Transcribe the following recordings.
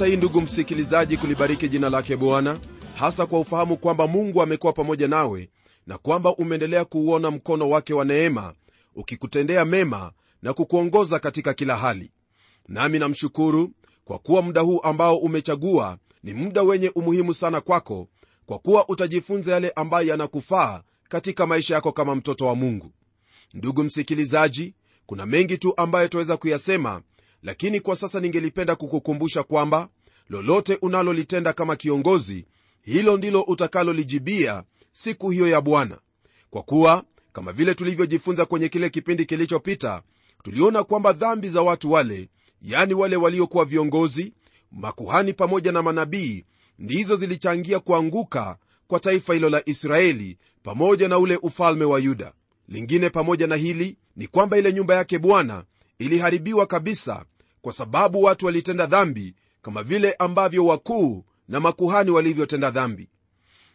fursa hii ndugu msikilizaji kulibariki jina lake bwana hasa kwa ufahamu kwamba mungu amekuwa pamoja nawe na kwamba umeendelea kuuona mkono wake wa neema ukikutendea mema na kukuongoza katika kila hali. Nami namshukuru kwa kuwa muda huu ambao umechagua ni muda wenye umuhimu sana kwako kwa kuwa utajifunza yale ambayo yanakufaa katika maisha yako kama mtoto wa mungu. Ndugu msikilizaji kuna mengi tu ambayo tunaweza kuyasema lakini kwa sasa ningelipenda kukukumbusha kwamba lolote unalolitenda kama kiongozi hilo ndilo utakalolijibia siku hiyo ya bwana. Kwa kuwa kama vile tulivyojifunza kwenye kile kipindi kilichopita tuliona kwamba dhambi za watu wale yani wale waliokuwa viongozi makuhani pamoja na manabii ndizo zilichangia kuanguka kwa taifa hilo la israeli pamoja na ule ufalme wa yuda. Lingine pamoja na hili ni kwamba ile nyumba yake bwana iliharibiwa kabisa kwa sababu watu walitenda dhambi kama vile ambavyo wakuu na makuhani walivyotenda dhambi.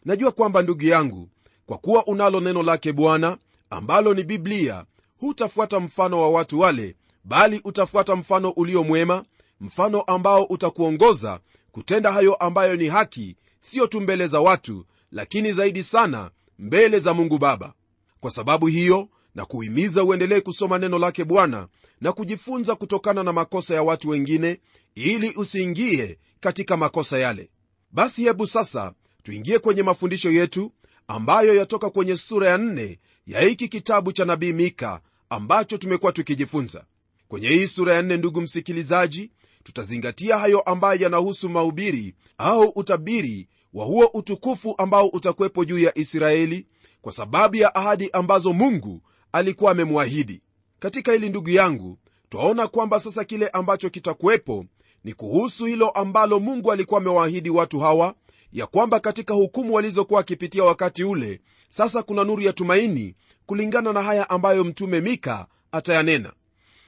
Najua kwamba ndugu yangu kwa kuwa unalo neno lake bwana ambalo ni biblia hutafuata mfano wa watu wale bali utafuata mfano ulio mwema mfano ambao utakuongoza kutenda hayo ambayo ni haki siyo tu mbele za watu lakini zaidi sana mbele za mungu baba. Kwa sababu hiyo na kuhimiza uendelee kusoma neno lake bwana na kujifunza kutokana na makosa ya watu wengine ili usiingie katika makosa yale. Basi hebu sasa tuingie kwenye mafundisho yetu ambayo yatoka kwenye sura ya nne ya hiki kitabu cha nabii mika ambacho tumekuwa tukijifunza. Kwenye hii sura ya nne ndugu msikilizaji tutazingatia hayo ambayo yanahusu mahubiri au utabiri wa huo utukufu ambao utakuwepo juu ya israeli kwa sababu ya ahadi ambazo mungu alikuwa amemwahidi. Katika hili ndugu yangu twaona kwamba sasa kile ambacho kitakuwepo ni kuhusu hilo ambalo mungu alikuwa amewaahidi watu hawa ya kwamba katika hukumu walizokuwa wakipitia wakati ule sasa kuna nuru ya tumaini kulingana na haya ambayo mtume mika atayanena.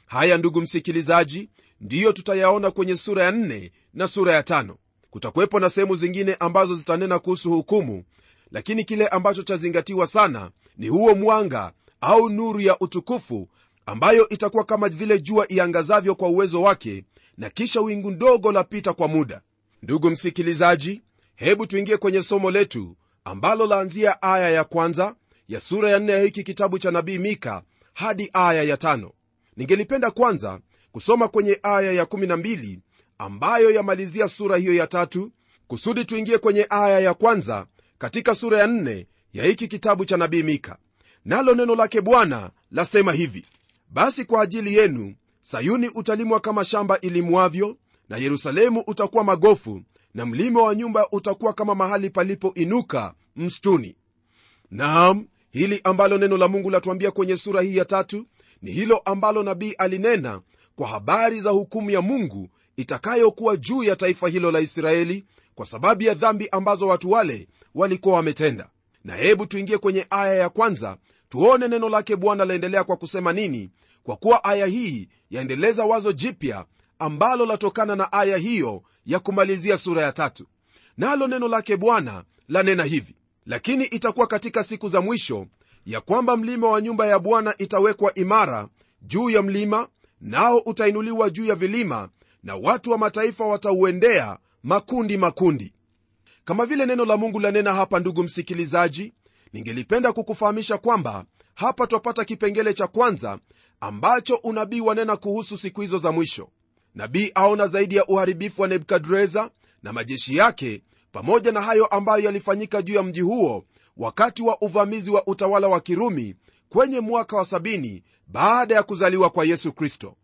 Haya ndugu msikilizaji ndiyo tutayaona kwenye sura ya 4 na sura ya 5 kutakuwepo na sehemu zingine ambazo zitanena kuhusu hukumu lakini kile ambacho chazingatiwa sana ni huo mwanga au nuru ya utukufu ambayo itakuwa kama vile jua iangazavyo kwa uwezo wake na kisha wingu ndogo lapita kwa muda. Ndugu msikilizaji hebu tuingie kwenye somo letu ambalo laanzia aya ya kwanza ya sura ya nne ya hiki kitabu cha nabii mika hadi aya ya tano. Ningelipenda kwanza kusoma kwenye aya ya 12 ambayo yamalizia sura hiyo ya tatu kusudi tuingie kwenye aya ya kwanza katika sura ya nne ya hiki kitabu cha nabii mika nalo neno lake bwana lasema hivi basi kwa ajili yenu sayuni utalimwa kama shamba ilimwavyo na yerusalemu utakuwa magofu na mlima wa nyumba utakuwa kama mahali palipoinuka mstuni naam hili ambalo neno la mungu latuambia kwenye sura hii ya tatu ni hilo ambalo nabii alinena kwa habari za hukumu ya mungu itakayokuwa juu ya taifa hilo la israeli kwa sababu ya dhambi ambazo watu wale walikuwa wametenda. Na hebu tuingie kwenye aya ya kwanza tuone neno lake bwana laendelea kwa kusema nini kwa kuwa aya hii yaendeleza wazo jipya ambalo latokana na aya hiyo ya kumalizia sura ya tatu. Nalo neno lake bwana lanena hivi lakini itakuwa katika siku za mwisho ya kwamba mlima wa nyumba ya bwana itawekwa imara juu ya mlima nao utainuliwa juu ya vilima na watu wa mataifa watauendea makundi makundi. Kama vile neno la mungu lanena hapa ndugu msikilizaji ningelipenda kukufahamisha kwamba hapa twapata kipengele cha kwanza ambacho unabii wanena kuhusu siku hizo za mwisho. Nabii aona zaidi ya uharibifu wa nebukadreza na majeshi yake pamoja na hayo ambayo yalifanyika juu ya mji huo wakati wa uvamizi wa utawala wa kirumi kwenye mwaka wa sabini baada ya kuzaliwa kwa yesu kristo.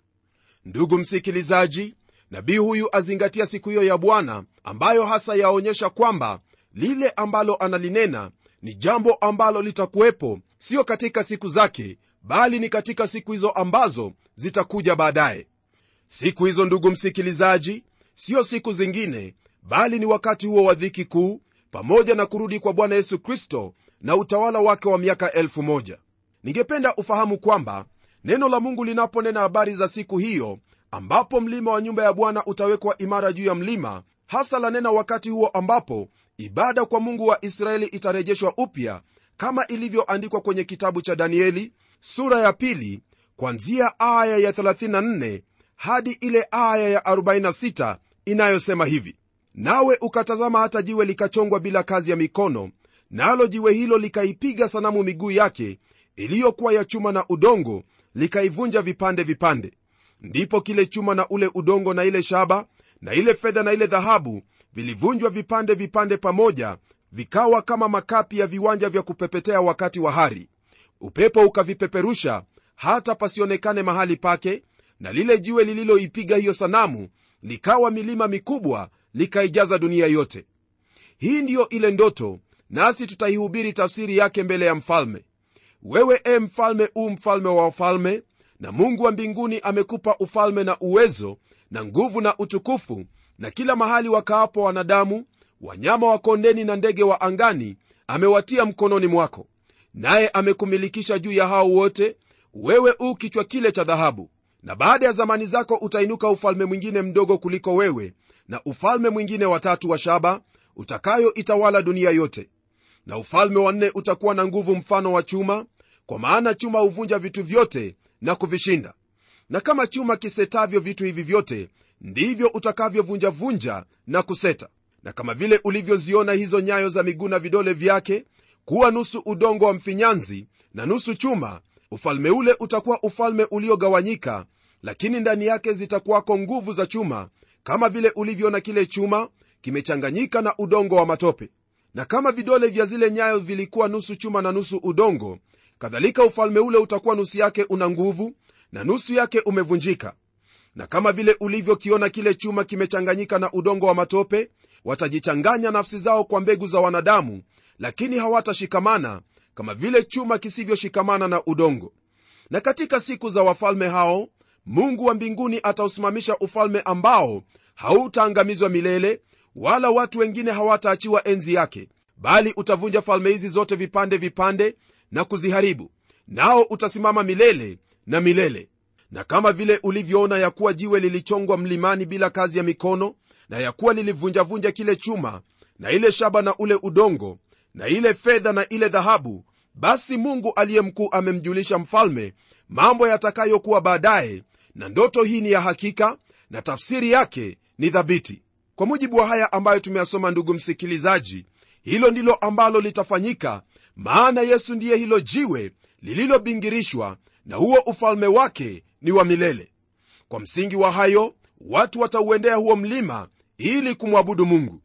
Ndugu msikilizaji nabii huyu azingatia siku hiyo ya bwana ambayo hasa yaonyesha kwamba lile ambalo analinena ni jambo ambalo litakuwepo sio katika siku zake bali ni katika siku hizo ambazo zitakuja baadaye. Siku hizo ndugu msikilizaji sio siku zingine bali ni wakati huo wa dhiki kuu pamoja na kurudi kwa bwana yesu kristo na utawala wake wa miaka elfu moja. Ningependa ufahamu kwamba neno la mungu linaponena habari za siku hiyo ambapo mlima wa nyumba ya bwana utawekwa imara juu ya mlima hasa lanena wakati huo ambapo ibada kwa mungu wa israeli itarejeshwa upya kama ilivyoandikwa kwenye kitabu cha danieli sura ya pili kwanzia aya ya 34 hadi ile aya ya 46 inayosema hivi nawe ukatazama hata jiwe likachongwa bila kazi ya mikono nalo jiwe hilo likaipiga sanamu miguu yake iliyokuwa ya chuma na udongo likaivunja vipande vipande. Ndipo kile chuma na ule udongo na ile shaba na ile fedha na ile dhahabu vilivunjwa vipande vipande pamoja vikawa kama makapi ya viwanja vya kupepetea wakati wa hari. Upepo ukavipeperusha hata pasionekane mahali pake na lile jiwe lililoipiga hiyo sanamu likawa milima mikubwa likaijaza dunia yote. Hii ndiyo ile ndoto nasi tutaihubiri tafsiri yake mbele ya mfalme. Wewe e mfalme u mfalme wa wafalme na mungu wa mbinguni amekupa ufalme na uwezo na nguvu na utukufu na kila mahali wakaapo wanadamu wanyama wa kondeni na ndege wa angani amewatia mkononi mwako. Naye amekumilikisha juu ya hao wote wewe u kichwa kile cha dhahabu. Na baada ya zamani zako utainuka ufalme mwingine mdogo kuliko wewe na ufalme mwingine watatu wa shaba utakayoitawala dunia yote. Na ufalme wa nne utakuwa na nguvu mfano wa chuma kwa maana chuma huvunja vitu vyote na kuvishinda. Na kama chuma kisetavyo vitu hivi vyote ndivyo utakavyovunjavunja na kuseta. Na kama vile ulivyoziona hizo nyayo za miguu na vidole vyake kuwa nusu udongo wa mfinyanzi na nusu chuma ufalme ule utakuwa ufalme uliogawanyika lakini ndani yake zitakuwako nguvu za chuma kama vile ulivyoona kile chuma kimechanganyika na udongo wa matope. Na kama vidole vya zile nyayo vilikuwa nusu chuma na nusu udongo kadhalika ufalme ule utakuwa nusu yake una nguvu na nusu yake umevunjika na kama vile ulivyokiona kile chuma kimechanganyika na udongo wa matope watajichanganya nafsi zao kwa mbegu za wanadamu lakini hawatashikamana kama vile chuma kisivyoshikamana na udongo. Na katika siku za wafalme hao mungu wa mbinguni atausimamisha ufalme ambao hautaangamizwa milele wala watu wengine hawataachiwa enzi yake bali utavunja falme hizi zote vipande vipande na kuziharibu nao utasimama milele na milele na kama vile ulivyoona ya kuwa jiwe lilichongwa mlimani bila kazi ya mikono na ya kuwa lilivunjavunja kile chuma na ile shaba na ule udongo na ile fedha na ile dhahabu basi mungu aliye mkuu amemjulisha mfalme mambo yatakayokuwa baadaye na ndoto hii ni ya hakika na tafsiri yake ni thabiti. Kwa mujibu wa haya ambayo tumeyasoma ndugu msikilizaji hilo ndilo ambalo litafanyika maana yesu ndiye hilo jiwe lililobingirishwa na huo ufalme wake ni wa milele. Kwa msingi wa hayo watu watauendea huo mlima ili kumwabudu mungu.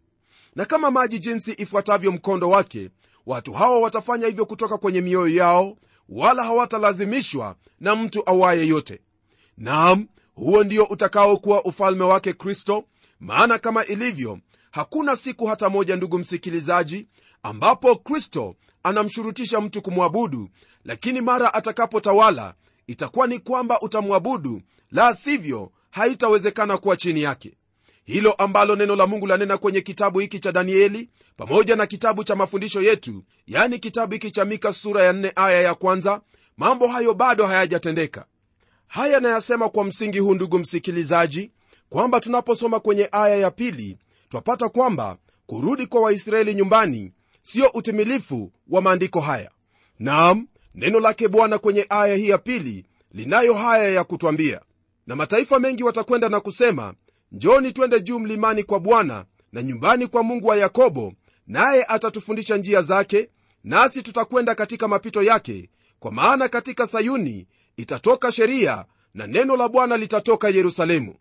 Na kama maji jinsi ifuatavyo mkondo wake watu hawa watafanya hivyo kutoka kwenye mioyo yao wala hawatalazimishwa na mtu awaye yote. Naam huo ndio utakaokuwa ufalme wake kristo maana kama ilivyo hakuna siku hata moja ndugu msikilizaji ambapo kristo anamshurutisha mtu kumwabudu lakini mara atakapotawala itakuwa ni kwamba utamwabudu la sivyo haitawezekana kuwa chini yake. Hilo ambalo neno la mungu lanena kwenye kitabu hiki cha danieli pamoja na kitabu cha mafundisho yetu yani kitabu hiki cha mika sura ya 4 aya ya kwanza mambo hayo bado hayajatendeka. Haya nayasema kwa msingi huu ndugu msikilizaji kwamba tunaposoma kwenye aya ya pili twapata kwamba kurudi kwa waisraeli nyumbani siyo utimilifu wa maandiko haya. Naam neno lake bwana kwenye aya hii ya pili linayo haya ya kutwambia na mataifa mengi watakwenda na kusema njoni twende juu mlimani kwa bwana na nyumbani kwa mungu wa yakobo naye atatufundisha njia zake nasi tutakwenda katika mapito yake kwa maana katika sayuni itatoka sheria na neno la bwana litatoka yerusalemu.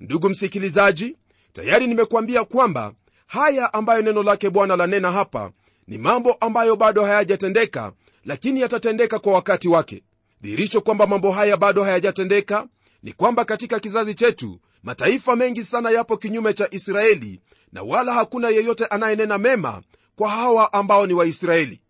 Ndugu msikilizaji tayari nimekuambia kwamba haya ambayo neno lake bwana lanena hapa ni mambo ambayo bado hayajatendeka lakini yatatendeka kwa wakati wake. Dhihirisho kwamba mambo haya bado hayajatendeka ni kwamba katika kizazi chetu mataifa mengi sana yapo kinyume cha israeli na wala hakuna yeyote anayenena mema kwa hawa ambao ni waisraeli.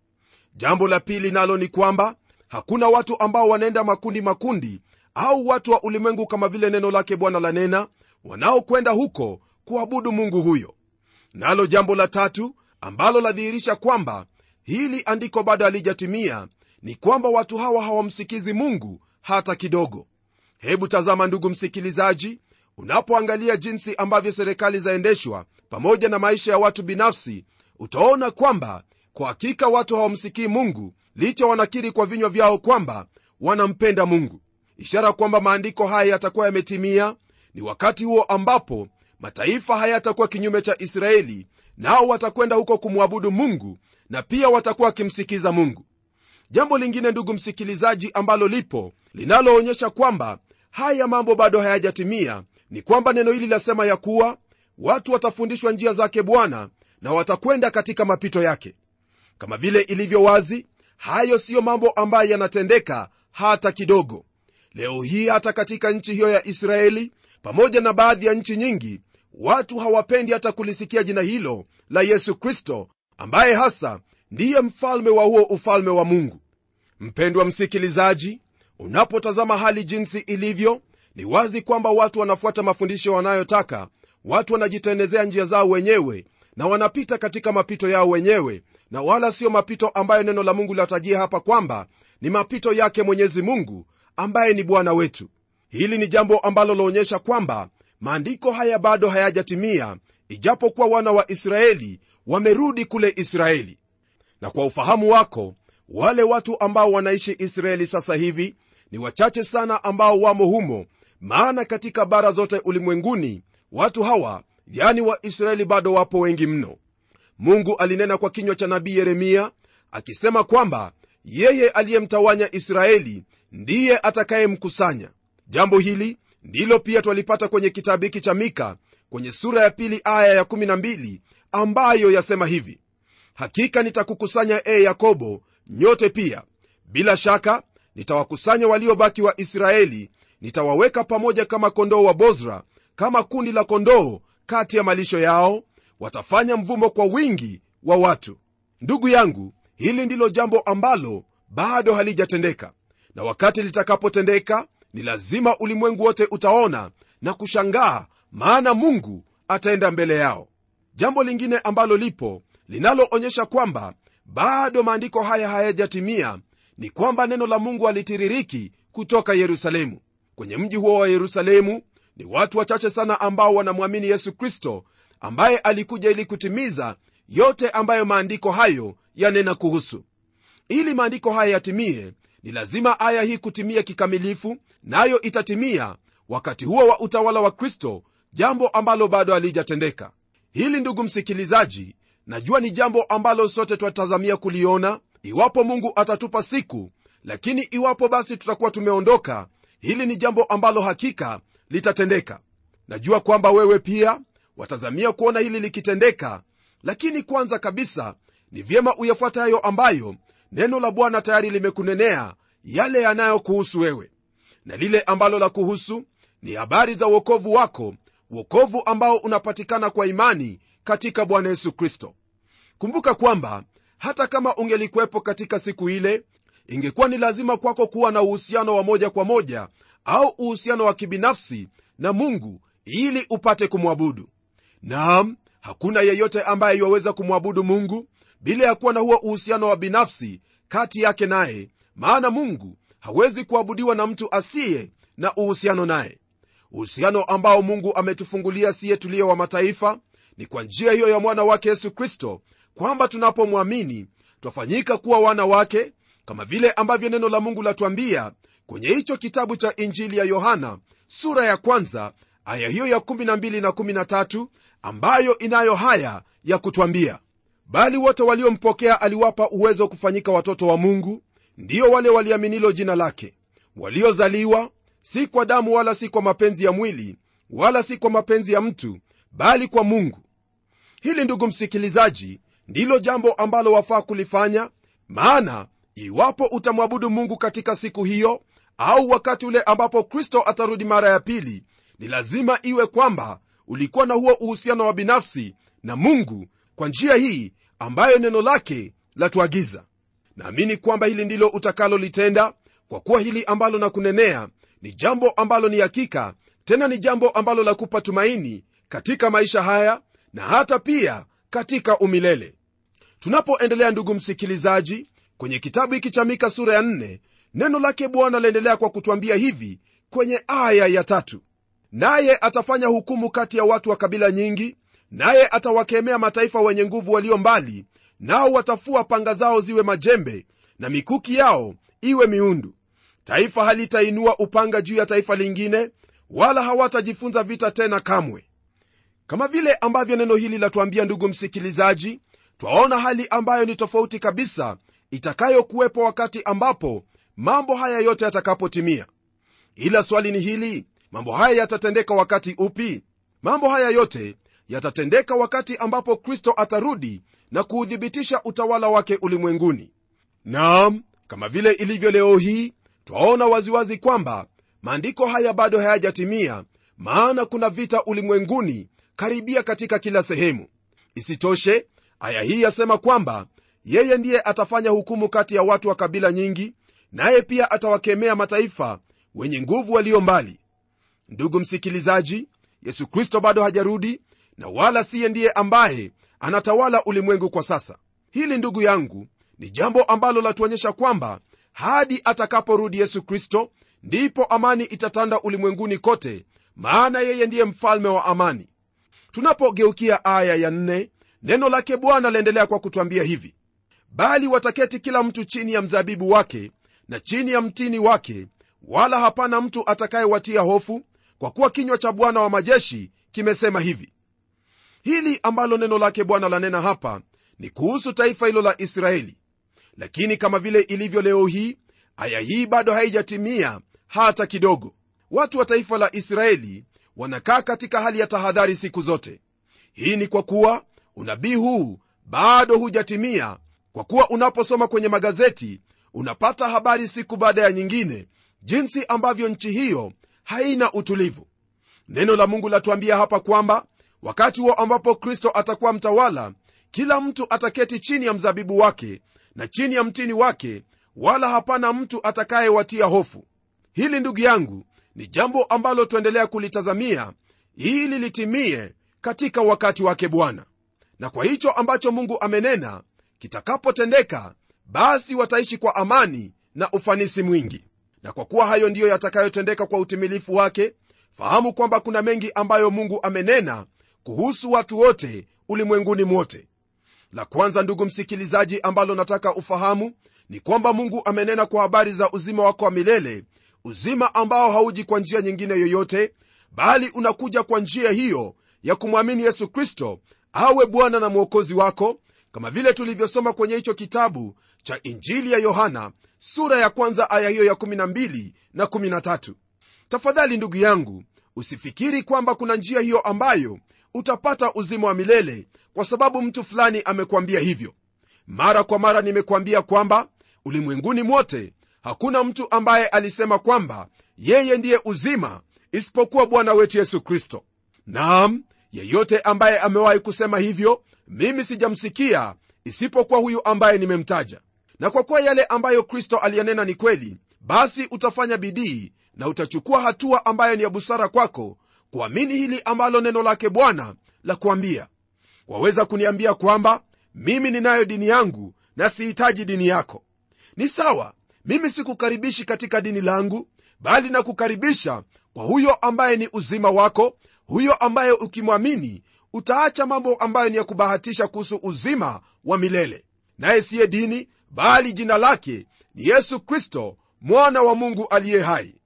Jambo la pili nalo ni kwamba hakuna watu ambao wanaenda makundi makundi au watu wa ulimwengu kama vile neno lake bwana lanena wanaokwenda huko kuabudu mungu huyo. Nalo jambo la tatu ambalo ladhihirisha kwamba hili andiko bado halijatimia ni kwamba watu hawa hawamsikizi mungu hata kidogo. Hebu tazama ndugu msikilizaji unapoangalia jinsi ambavyo serikali zaendeshwa pamoja na maisha ya watu binafsi utaona kwamba kwa hakika watu hawamsikii mungu licha wanakiri kwa vinywa vyao kwamba wanampenda mungu. Ishara kwamba maandiko haya yatakuwa yametimia ni wakati huo ambapo mataifa hayatakuwa kinyume cha israeli nao watakwenda huko kumwabudu mungu na pia watakuwa wakimsikiza mungu. Jambo lingine ndugu msikilizaji ambalo lipo linaloonyesha kwamba haya mambo bado hayajatimia ni kwamba neno hili lasema ya kuwa watu watafundishwa njia zake bwana na watakwenda katika mapito yake. Kama vile ilivyo wazi hayo siyo mambo ambayo yanatendeka hata kidogo. Leo hii hata katika nchi hiyo ya israeli pamoja na baadhi ya nchi nyingi watu hawapendi hata kulisikia jina hilo la yesu kristo ambaye hasa ndiye mfalme wa huo ufalme wa mungu. Mpendwa msikilizaji unapotazama hali jinsi ilivyo ni wazi kwamba watu wanafuata mafundisho wanayotaka watu wanajitenezea njia zao wenyewe na wanapita katika mapito yao wenyewe na wala siyo mapito ambayo neno la mungu latajia hapa kwamba ni mapito yake mwenyezi mungu ambaye ni bwana wetu. Hili ni jambo ambalo laonyesha kwamba maandiko haya bado hayajatimia ijapokuwa wana wa israeli wamerudi kule israeli. Na kwa ufahamu wako wale watu ambao wanaishi israeli sasa hivi ni wachache sana ambao wamo humo maana katika bara zote ulimwenguni watu hawa yani waisraeli bado wapo wengi mno. Mungu alinena kwa kinywa cha nabii yeremia akisema kwamba yeye aliyemtawanya israeli ndiye atakayemkusanya. Jambo hili ndilo pia twalipata kwenye kitabu hiki cha mika kwenye sura ya pili aya ya12 ambayo yasema hivi hakika nitakukusanya e yakobo nyote pia. Bila shaka nitawakusanya waliobaki wa israeli nitawaweka pamoja kama kondoo wa bozra kama kundi la kondoo kati ya malisho yao. Watafanya mvumo kwa wingi wa watu. Ndugu yangu hili ndilo jambo ambalo bado halijatendeka na wakati litakapotendeka ni lazima ulimwengu wote utaona na kushangaa maana mungu ataenda mbele yao jambo lingine ambalo lipo linaloonyesha kwamba bado maandiko haya hayajatimia ni kwamba neno la mungu halitiririki kutoka yerusalemu. Kwenye mji huo wa yerusalemu ni watu wachache sana ambao wanamwamini yesu kristo ambaye alikuja ili kutimiza yote ambayo maandiko hayo yanena kuhusu. Ili maandiko haya yatimie ni lazima aya hii kutimia kikamilifu nayo na itatimia wakati huo wa utawala wa kristo jambo ambalo bado halijatendeka hili ndugu msikilizaji najua ni jambo ambalo sote twatazamia kuliona. Iwapo mungu atatupa siku lakini iwapo basi tutakuwa tumeondoka hili ni jambo ambalo hakika litatendeka. Najua kwamba wewe pia watazamia kuona hili likitendeka lakini kwanza kabisa ni vyema uyafuata hayo ambayo neno la bwana tayari limekunenea yale yanayokuhusu wewe. Na lile ambalo la kuhusu ni habari za uokovu wako uokovu ambao unapatikana kwa imani katika bwana yesu kristo. Kumbuka kwamba hata kama ungelikuwepo katika siku ile ingekuwa ni lazima kwako kuwa na uhusiano wa moja kwa moja au uhusiano wa kibinafsi na mungu ili upate kumwabudu. Naam hakuna yeyote ambaye iwaweza kumwabudu mungu bila ya kuwa na huo uhusiano wa binafsi kati yake naye maana mungu hawezi kuabudiwa na mtu asiye na uhusiano naye uhusiano ambao mungu ametufungulia siye tuliyo wa mataifa ni kwa njia hiyo ya mwana wake yesu kristo kwamba tunapomwamini twafanyika kuwa wana wake kama vile ambavyo neno la mungu latwambia kwenye hicho kitabu cha injili ya yohana sura ya kwanza aya hiyo ya 12 na 13 ambayo inayo haya ya kutwambia. Bali wote waliompokea aliwapa uwezo wa kufanyika watoto wa mungu ndiyo wale waliaminilo jina lake waliozaliwa si kwa damu wala si kwa mapenzi ya mwili wala si kwa mapenzi ya mtu bali kwa mungu. Hili ndugu msikilizaji ndilo jambo ambalo wafaa kulifanya maana iwapo utamwabudu mungu katika siku hiyo au wakati ule ambapo kristo atarudi mara ya pili ni lazima iwe kwamba ulikuwa na huo uhusiano wa binafsi na mungu kwa njia hii ambayo neno lake latuagiza naamini kwamba hili ndilo utakalolitenda kwa kuwa hili ambalo na kunenea ni jambo ambalo ni hakika tena ni jambo ambalo la kupa tumaini katika maisha haya na hata pia katika umilele. Tunapoendelea ndugu msikilizaji kwenye kitabu hiki cha mika sura ya 4 neno lake bwana laendelea kwa kutwambia hivi kwenye aya ya tatu. Naye atafanya hukumu kati ya watu wa kabila nyingi naye atawakemea mataifa wenye nguvu walio mbali nao watafua panga zao ziwe majembe na mikuki yao iwe miundu taifa halitainua upanga juu ya taifa lingine wala hawatajifunza vita tena kamwe. Kama vile ambavyo neno hili latuambia ndugu msikilizaji twaona hali ambayo ni tofauti kabisa itakayokuwepo wakati ambapo mambo haya yote yatakapotimia. Ila swali ni hili mambo haya yatatendeka wakati upi? Mambo haya yote yatatendeka wakati ambapo kristo atarudi na kuuthibitisha utawala wake ulimwenguni. Naam kama vile ilivyo leo hii twaona waziwazi kwamba maandiko haya bado hayajatimia maana kuna vita ulimwenguni karibia katika kila sehemu. Isitoshe aya hii yasema kwamba yeye ndiye atafanya hukumu kati ya watu wa kabila nyingi naye pia atawakemea mataifa wenye nguvu walio mbali. Ndugu msikilizaji yesu kristo bado hajarudi na wala siye ndiye ambaye anatawala ulimwengu kwa sasa. Hili ndugu yangu ni jambo ambalo latuonyesha kwamba hadi atakaporudi yesu kristo ndipo amani itatanda ulimwenguni kote maana yeye ndiye mfalme wa amani. Tunapogeukia aya ya nne, neno lake bwana laendelea kwa kutwambia hivi. Bali wataketi kila mtu chini ya mzabibu wake na chini ya mtini wake wala hapana mtu atakayewatia hofu kwa kuwa kinywa cha bwana wa majeshi kimesema hivi. Hili ambalo neno lake bwana lanena hapa ni kuhusu taifa hilo la israeli lakini kama vile ilivyo leo hii aya hii bado haijatimia hata kidogo. Watu wa taifa la israeli wanakaa katika hali ya tahadhari siku zote. Hii ni kwa kuwa unabii huu bado hujatimia kwa kuwa unaposoma kwenye magazeti unapata habari siku baada ya nyingine jinsi ambavyo nchi hiyo haina utulivu. Neno la mungu latuambia hapa kwamba wakati huo ambapo kristo atakuwa mtawala kila mtu ataketi chini ya mzabibu wake na chini ya mtini wake wala hapana mtu atakayewatia hofu. Hili ndugu yangu ni jambo ambalo tuendelea kulitazamia ili litimie katika wakati wake bwana. Na kwa hicho ambacho mungu amenena kitakapotendeka basi wataishi kwa amani na ufanisi mwingi. Na kwa kuwa hayo ndiyo yatakayotendeka kwa utimilifu wake fahamu kwamba kuna mengi ambayo mungu amenena kuhusu watu wote ulimwenguni mwote la kwanza ndugu msikilizaji ambalo nataka ufahamu ni kwamba mungu amenena kwa habari za uzima wako wa milele uzima ambao hauji kwa njia nyingine yoyote bali unakuja kwa njia hiyo ya kumwamini yesu kristo awe bwana na mwokozi wako kama vile tulivyosoma kwenye hicho kitabu cha injili ya yohana sura ya kwanza aya hiyo ya 12 na 13 tafadhali ndugu yangu usifikiri kwamba kuna njia hiyo ambayo utapata uzima wa milele kwa sababu mtu fulani amekwambia hivyo. Mara kwa mara nimekwambia kwamba ulimwenguni mwote hakuna mtu ambaye alisema kwamba yeye ndiye uzima isipokuwa bwana wetu yesu kristo. Naam yeyote ambaye amewahi kusema hivyo mimi sijamsikia isipokuwa huyu ambaye nimemtaja. Na kwa kuwa yale ambayo kristo aliyanena ni kweli basi utafanya bidii na utachukua hatua ambayo ni ya busara kwako kuamini hili ambalo neno lake bwana la kuambia waweza kuniambia kwamba mimi ninayo dini yangu na sihitaji dini yako. Ni sawa mimi sikukaribishi katika dini langu bali nakukaribisha kwa huyo ambaye ni uzima wako huyo ambaye ukimwamini utaacha mambo ambayo ni ya kubahatisha kuhusu uzima wa milele. Naye siye dini bali jina lake ni yesu kristo mwana wa mungu aliye hai.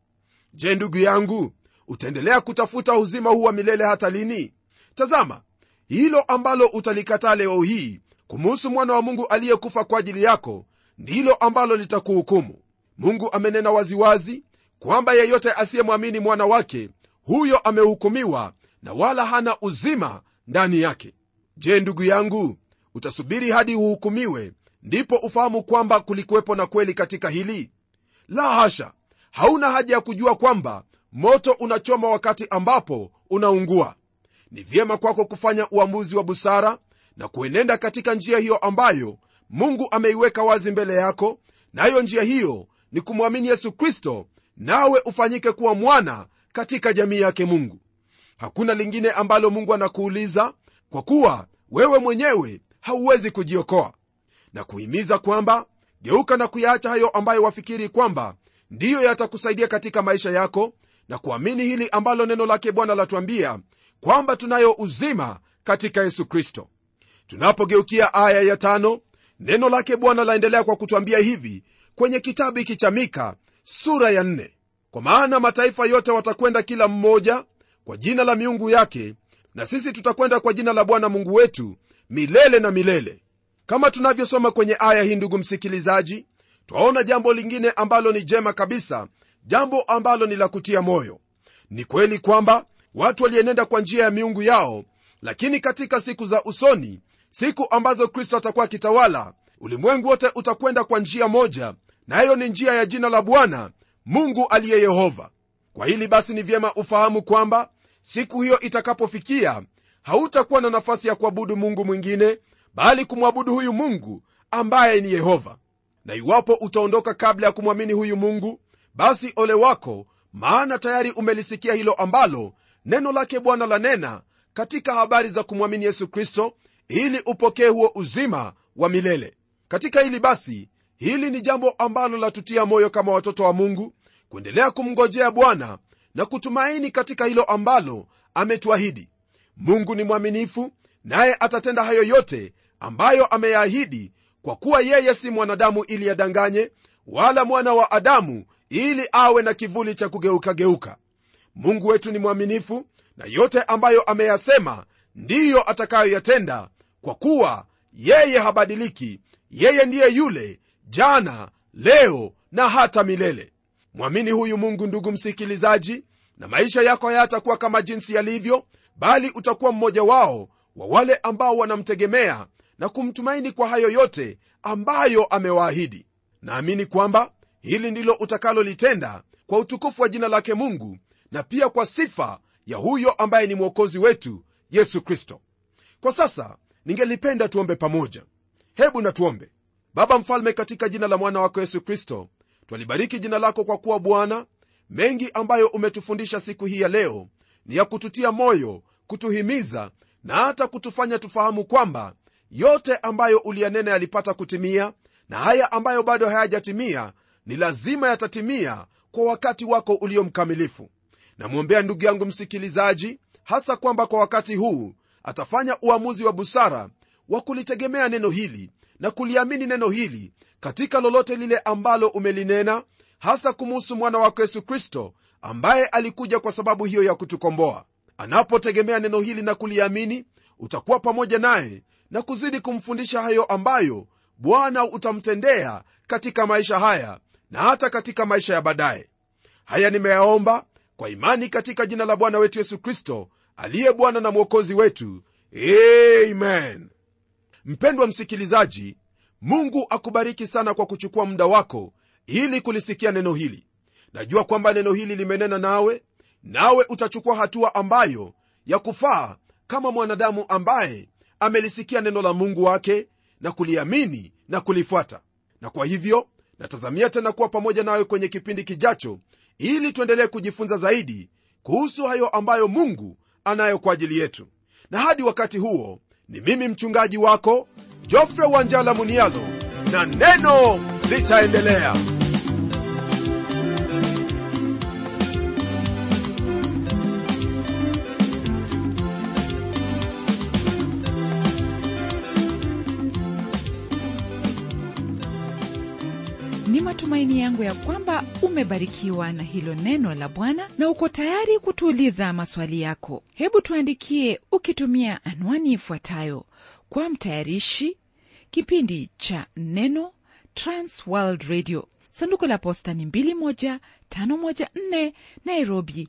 Je ndugu yangu utaendelea kutafuta uzima huu wa milele hata lini? Tazama hilo ambalo utalikataa leo hii kumuhusu mwana wa mungu aliyekufa kwa ajili yako ndilo ambalo litakuhukumu. Mungu amenena waziwazi kwamba yeyote asiyemwamini mwana wake huyo amehukumiwa na wala hana uzima ndani yake. Je ndugu yangu utasubiri hadi uhukumiwe ndipo ufahamu kwamba kulikuwepo na kweli katika hili? La hasha! Hauna haja ya kujua kwamba moto unachoma wakati ambapo unaungua ni vyema kwako kufanya uamuzi wa busara na kuenenda katika njia hiyo ambayo mungu ameiweka wazi mbele yako nayo njia hiyo ni kumwamini yesu kristo nawe ufanyike kuwa mwana katika jamii yake mungu. Hakuna lingine ambalo mungu anakuuliza kwa kuwa wewe mwenyewe hauwezi kujiokoa. Na kuhimiza kwamba geuka na kuyaacha hayo ambayo wafikiri kwamba ndiyo yatakusaidia katika maisha yako na kuamini hili ambalo neno lake bwana latuambia kwamba tunayo uzima katika yesu kristo. Tunapogeukia aya ya tano neno lake bwana laendelea kwa kutwambia hivi kwenye kitabu hiki cha mika sura ya nne. Kwa maana mataifa yote watakwenda kila mmoja kwa jina la miungu yake na sisi tutakwenda kwa jina la bwana mungu wetu milele na milele. Kama tunavyosoma kwenye aya hii ndugu msikilizaji twaona jambo lingine ambalo ni jema kabisa jambo ambalo ni la kutia moyo. Ni kweli kwamba watu walienenda kwa njia ya miungu yao lakini katika siku za usoni siku ambazo kristo atakuwa akitawala ulimwengu wote utakwenda kwa njia moja nayo ni njia ya jina la bwana mungu aliye yehova. Kwa hili basi ni vyema ufahamu kwamba siku hiyo itakapofikia hautakuwa na nafasi ya kuabudu mungu mwingine bali kumwabudu huyu mungu ambaye ni yehova. Na iwapo utaondoka kabla ya kumwamini huyu mungu basi ole wako maana tayari umelisikia hilo ambalo neno lake bwana lanena katika habari za kumwamini yesu kristo ili upokee huo uzima wa milele. Katika hili basi hili ni jambo ambalo latutia moyo kama watoto wa mungu kuendelea kumngojea bwana na kutumaini katika hilo ambalo ametuahidi. Mungu ni mwaminifu naye atatenda hayo yote ambayo ameyaahidi kwa kuwa yeye si mwanadamu ili yadanganye wala mwana wa adamu ili awe na kivuli cha kugeukageuka mungu wetu ni mwaminifu na yote ambayo ameyasema ndiyo atakayoyatenda kwa kuwa yeye habadiliki yeye ndiye yule jana leo na hata milele. Mwamini huyu mungu ndugu msikilizaji na maisha yako hayatakuwa kama jinsi yalivyo bali utakuwa mmoja wao wa wale ambao wanamtegemea na kumtumaini kwa hayo yote ambayo amewaahidi. Naamini kwamba hili ndilo utakalolitenda kwa utukufu wa jina lake mungu na pia kwa sifa ya huyo ambaye ni mwokozi wetu yesu kristo. Kwa sasa ningelipenda tuombe pamoja. Hebu na baba mfalme katika jina la mwana wako yesu kristo twalibariki jina lako kwa kuwa bwana. Mengi ambayo umetufundisha siku hii ya leo ni ya kututia moyo kutuhimiza na hata kutufanya tufahamu kwamba yote ambayo uliyanena yalipata kutimia na haya ambayo bado hayajatimia ni lazima yatatimia kwa wakati wako ulio mkamilifu namwombea ndugu yangu msikilizaji hasa kwamba kwa wakati huu atafanya uamuzi wa busara wa kulitegemea neno hili na kuliamini neno hili katika lolote lile ambalo umelinena hasa kumuhusu mwana wako yesu kristo ambaye alikuja kwa sababu hiyo ya kutukomboa. Anapotegemea neno hili na kuliamini utakuwa pamoja naye na kuzidi kumfundisha hayo ambayo bwana utamtendea katika maisha haya na hata katika maisha ya baadaye. Haya nimeyaomba kwa imani katika jina la bwana wetu yesu kristo aliye bwana na mwokozi wetu. Amen. Mpendwa msikilizaji mungu akubariki sana kwa kuchukua muda wako ili kulisikia neno hili. Najua kwamba neno hili limenena nawe nawe utachukua hatua ambayo ya kufaa kama mwanadamu ambaye amelisikia neno la mungu wake na kuliamini na kulifuata. Na kwa hivyo natazamia tena kuwa pamoja nawe kwenye kipindi kijacho ili tuendelee kujifunza zaidi kuhusu hayo ambayo mungu anayo kwa ajili yetu. Na hadi wakati huo ni mimi mchungaji wako jofre wanjala munialo na neno litaendelea matumaini yangu ya kwamba umebarikiwa na hilo neno la bwana na uko tayari kutuuliza maswali yako. Hebu tuandikie ukitumia anwani ifuatayo. Kwa mtayarishi kipindi cha neno transworld radio. Sanduku la posta ni 21514 nairobi